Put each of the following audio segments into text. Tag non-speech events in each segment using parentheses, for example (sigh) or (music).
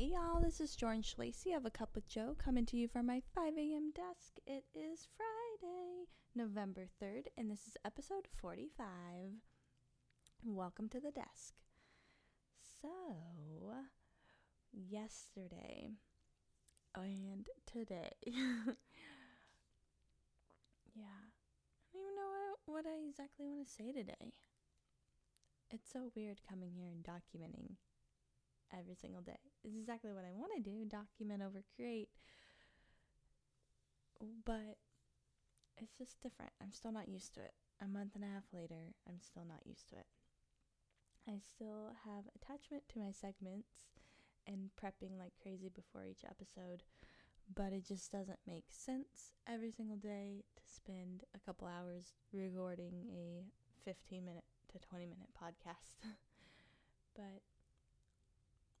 Hey y'all, this is Jordan Schlacey of A Cup with Joe coming to you from my 5 a.m. desk. It is Friday, November 3rd, and this is episode 45. Welcome to the desk. So, yesterday and today, (laughs) yeah, I don't even know what, what I exactly want to say today. It's so weird coming here and documenting every single day. It's exactly what I want to do document over create. But it's just different. I'm still not used to it. A month and a half later, I'm still not used to it. I still have attachment to my segments and prepping like crazy before each episode, but it just doesn't make sense every single day to spend a couple hours recording a 15 minute to 20 minute podcast. (laughs) but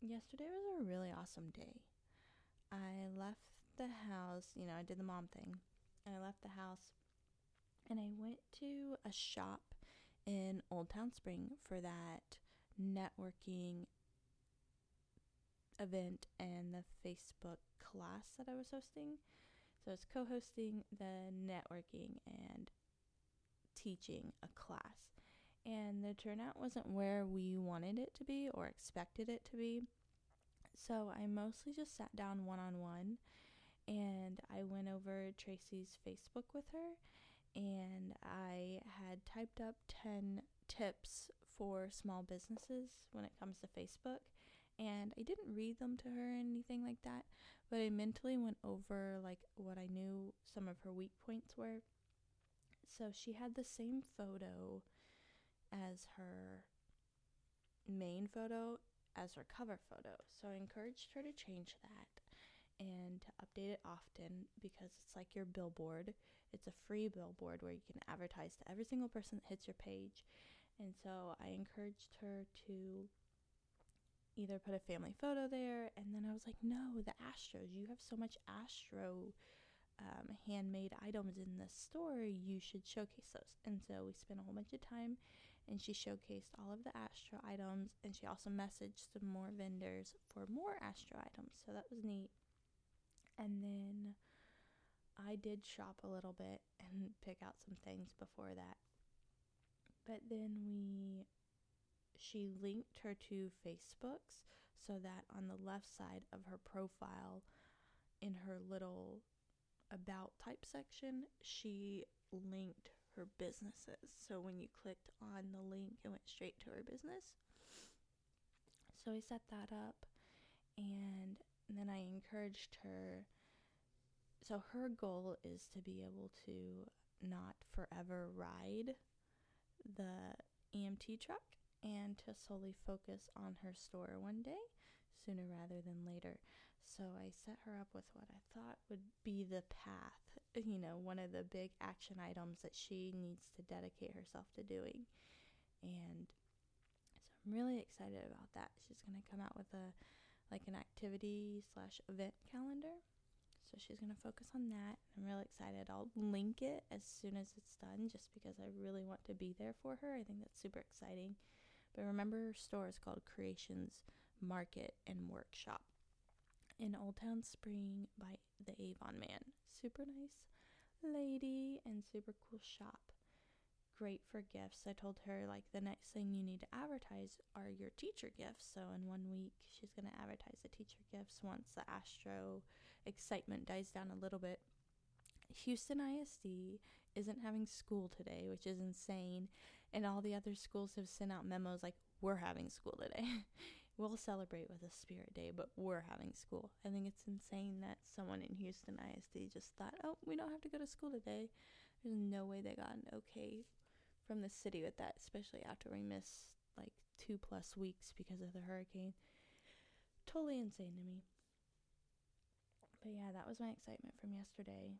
yesterday was a really awesome day. I left the house, you know, I did the mom thing. And I left the house and I went to a shop in Old Town Spring for that networking event and the Facebook class that I was hosting. So I was co hosting the networking and teaching a class and the turnout wasn't where we wanted it to be or expected it to be. So I mostly just sat down one on one and I went over Tracy's Facebook with her and I had typed up 10 tips for small businesses when it comes to Facebook. And I didn't read them to her or anything like that, but I mentally went over like what I knew some of her weak points were. So she had the same photo as her main photo as her cover photo. So I encouraged her to change that and to update it often because it's like your billboard. It's a free billboard where you can advertise to every single person that hits your page. And so I encouraged her to either put a family photo there and then I was like, "No, the Astros. You have so much Astro um, handmade items in the store, you should showcase those. And so we spent a whole bunch of time and she showcased all of the Astro items and she also messaged some more vendors for more Astro items. So that was neat. And then I did shop a little bit and (laughs) pick out some things before that. But then we she linked her to Facebooks so that on the left side of her profile in her little about type section, she linked her businesses. So when you clicked on the link, it went straight to her business. So I set that up and then I encouraged her. So her goal is to be able to not forever ride the EMT truck and to solely focus on her store one day sooner rather than later. So I set her up with what I thought would be the path, you know, one of the big action items that she needs to dedicate herself to doing. And so I'm really excited about that. She's going to come out with a like an activity slash event calendar. So she's going to focus on that. I'm really excited. I'll link it as soon as it's done just because I really want to be there for her. I think that's super exciting. But remember, her store is called Creations Market and Workshop in Old Town Spring by the Avon Man. Super nice lady and super cool shop. Great for gifts. I told her like the next thing you need to advertise are your teacher gifts. So in one week she's going to advertise the teacher gifts once the Astro excitement dies down a little bit. Houston ISD isn't having school today, which is insane, and all the other schools have sent out memos like we're having school today. (laughs) we'll celebrate with a spirit day, but we're having school. I think it's insane that someone in Houston ISD just thought, oh, we don't have to go to school today. There's no way they got an okay from the city with that, especially after we missed like two plus weeks because of the hurricane. Totally insane to me. But yeah, that was my excitement from yesterday.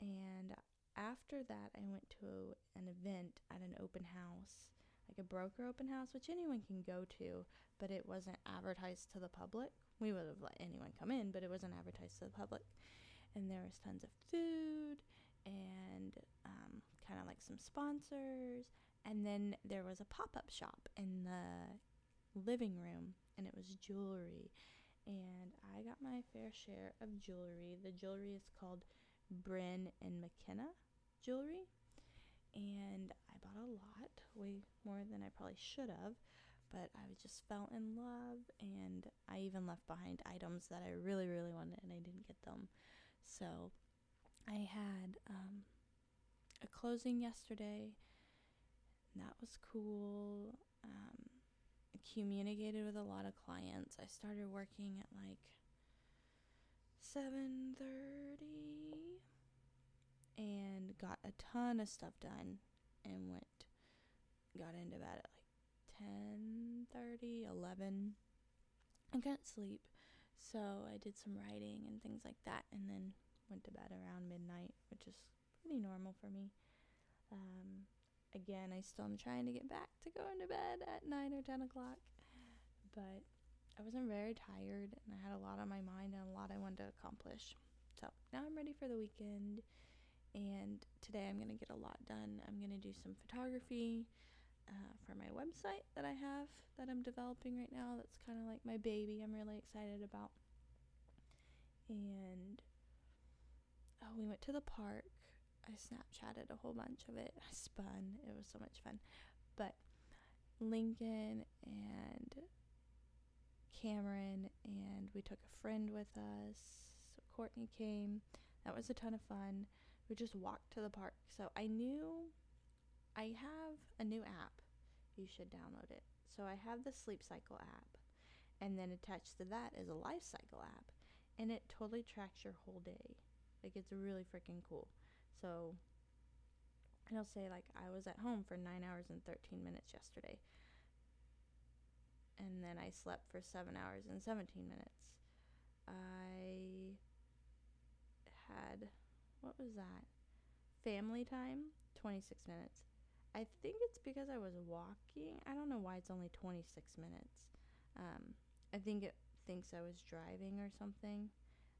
And after that, I went to an event at an open house like a broker open house, which anyone can go to, but it wasn't advertised to the public. We would have let anyone come in, but it wasn't advertised to the public. And there was tons of food and um, kind of like some sponsors. And then there was a pop up shop in the living room, and it was jewelry and I got my fair share of jewelry. The jewelry is called Bryn and McKenna jewelry, and a lot, way more than I probably should have. But I just fell in love, and I even left behind items that I really, really wanted, and I didn't get them. So I had um, a closing yesterday. That was cool. Um, I communicated with a lot of clients. I started working at like 7:30 and got a ton of stuff done and went got into bed at like 10:30, 11. I couldn't sleep. So I did some writing and things like that and then went to bed around midnight, which is pretty normal for me. Um, again, I still am trying to get back to going to bed at 9 or 10 o'clock. But I wasn't very tired and I had a lot on my mind and a lot I wanted to accomplish. So now I'm ready for the weekend. And today I'm going to get a lot done. I'm going to do some photography uh, for my website that I have that I'm developing right now. That's kind of like my baby. I'm really excited about. And oh, we went to the park. I Snapchatted a whole bunch of it. I spun. It was so much fun. But Lincoln and Cameron and we took a friend with us. Courtney came. That was a ton of fun. We just walked to the park. So I knew I have a new app. You should download it. So I have the Sleep Cycle app. And then attached to that is a Life Cycle app. And it totally tracks your whole day. Like it's really freaking cool. So it'll say like I was at home for 9 hours and 13 minutes yesterday. And then I slept for 7 hours and 17 minutes. I had what was that? Family time, 26 minutes. I think it's because I was walking. I don't know why it's only 26 minutes. Um, I think it thinks I was driving or something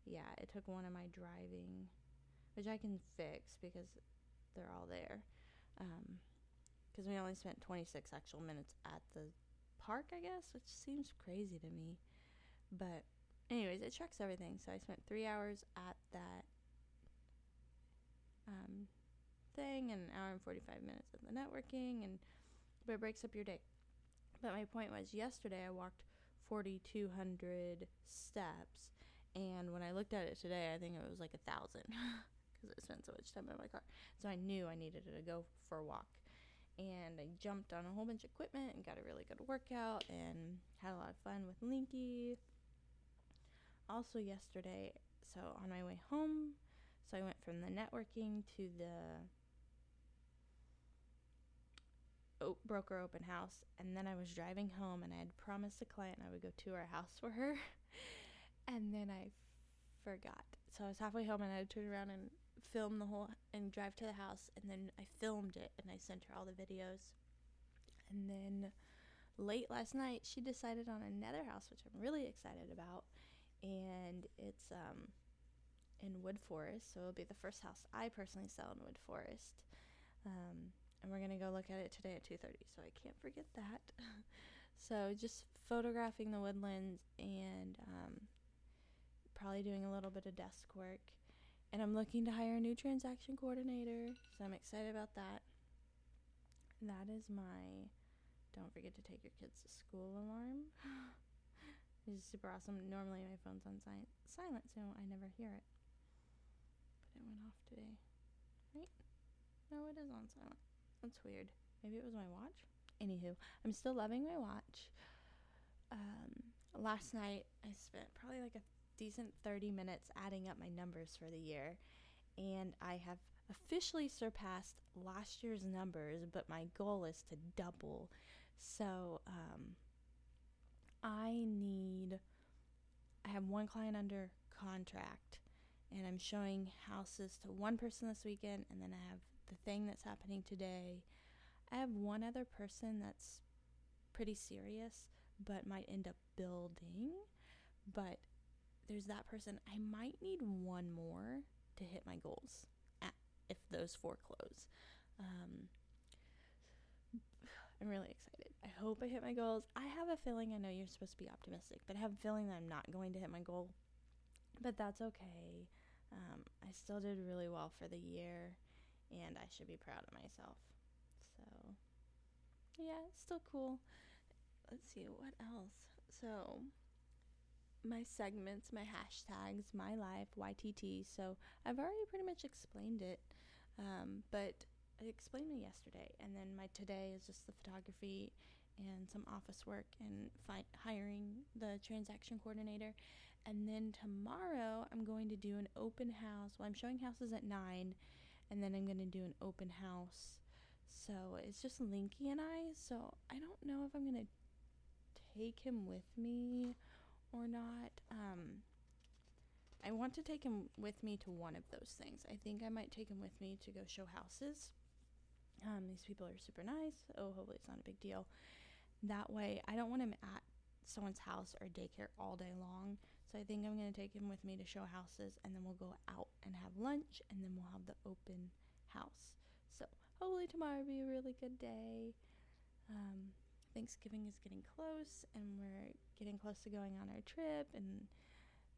yeah, it took one of my driving, which I can fix because they're all there. Because um, we only spent 26 actual minutes at the park, I guess, which seems crazy to me. But, anyways, it tracks everything. So I spent three hours at that um, thing and an hour and 45 minutes of the networking, and but it breaks up your day. But my point was, yesterday I walked 4,200 steps and when I looked at it today, I think it was like a thousand (laughs) because I spent so much time in my car. So I knew I needed to go for a walk. And I jumped on a whole bunch of equipment and got a really good workout and had a lot of fun with Linky. Also, yesterday, so on my way home, so I went from the networking to the broker open house, and then I was driving home, and I had promised a client I would go to her house for her. (laughs) and then I forgot. So I was halfway home and I had to turn around and film the whole and drive to the house and then I filmed it and I sent her all the videos. And then late last night she decided on another house which I'm really excited about and it's um in Woodforest, so it'll be the first house I personally sell in Woodforest. Um, and we're gonna go look at it today at 2:30, so I can't forget that. (laughs) so just photographing the woodlands and um, probably doing a little bit of desk work. And I'm looking to hire a new transaction coordinator, so I'm excited about that. That is my don't forget to take your kids to school alarm. (gasps) This is super awesome. Normally my phone's on si- silent, so I never hear it. But it went off today. Right? No, it is on silent. That's weird. Maybe it was my watch? Anywho, I'm still loving my watch. Um, last night I spent probably like a decent 30 minutes adding up my numbers for the year, and I have officially surpassed last year's numbers, but my goal is to double. So, um, I need, I have one client under contract, and I'm showing houses to one person this weekend, and then I have the thing that's happening today. I have one other person that's pretty serious, but might end up building. But there's that person. I might need one more to hit my goals at, if those four close. Um, I'm really excited. I hope I hit my goals. I have a feeling I know you're supposed to be optimistic, but I have a feeling that I'm not going to hit my goal. But that's okay. Um, I still did really well for the year, and I should be proud of myself. So, yeah, still cool. Let's see, what else? So, my segments, my hashtags, my life, YTT. So, I've already pretty much explained it, um, but I explained it yesterday, and then my today is just the photography and some office work and fi- hiring the transaction coordinator. And then tomorrow I'm going to do an open house. Well, I'm showing houses at 9 and then I'm going to do an open house. So it's just Linky and I. So I don't know if I'm going to take him with me or not. Um, I want to take him with me to one of those things. I think I might take him with me to go show houses. Um, these people are super nice. Oh, hopefully it's not a big deal. That way, I don't want him at someone's house or daycare all day long. So I think I'm going to take him with me to show houses and then we'll go out and have lunch and then we'll have the open house. So hopefully tomorrow will be a really good day. Um, Thanksgiving is getting close and we're getting close to going on our trip and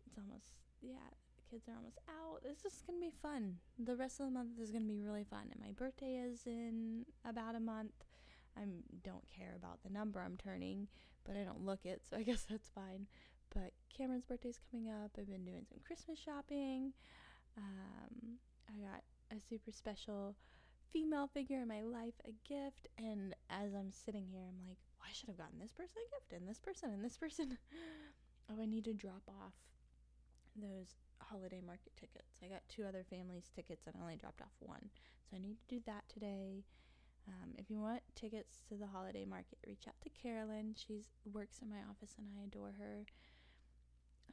it's almost, yeah, the kids are almost out. It's just going to be fun. The rest of the month is going to be really fun. And my birthday is in about a month. I don't care about the number I'm turning, but I don't look it, so I (laughs) guess that's fine. Cameron's birthday's coming up. I've been doing some Christmas shopping. Um, I got a super special female figure in my life a gift, and as I'm sitting here, I'm like, well, I should have gotten this person a gift, and this person, and this person. (laughs) oh, I need to drop off those holiday market tickets. I got two other families' tickets, and I only dropped off one, so I need to do that today. Um, if you want tickets to the holiday market, reach out to Carolyn. She works in my office, and I adore her.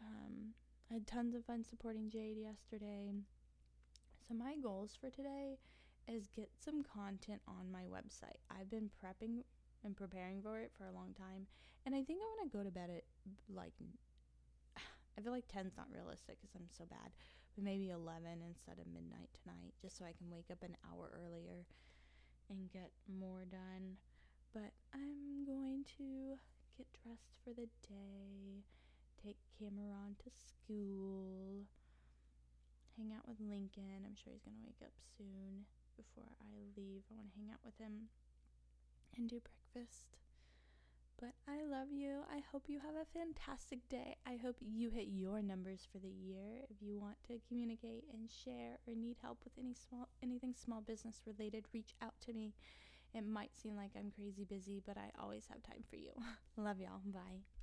Um, I had tons of fun supporting Jade yesterday. So my goals for today is get some content on my website. I've been prepping and preparing for it for a long time, and I think I want to go to bed at like (sighs) I feel like 10's not realistic because I'm so bad, but maybe 11 instead of midnight tonight, just so I can wake up an hour earlier and get more done. But I'm going to get dressed for the day take Cameron to school, hang out with Lincoln. I'm sure he's going to wake up soon before I leave. I want to hang out with him and do breakfast. But I love you. I hope you have a fantastic day. I hope you hit your numbers for the year. If you want to communicate and share or need help with any small anything small business related, reach out to me. It might seem like I'm crazy busy, but I always have time for you. (laughs) love y'all. Bye.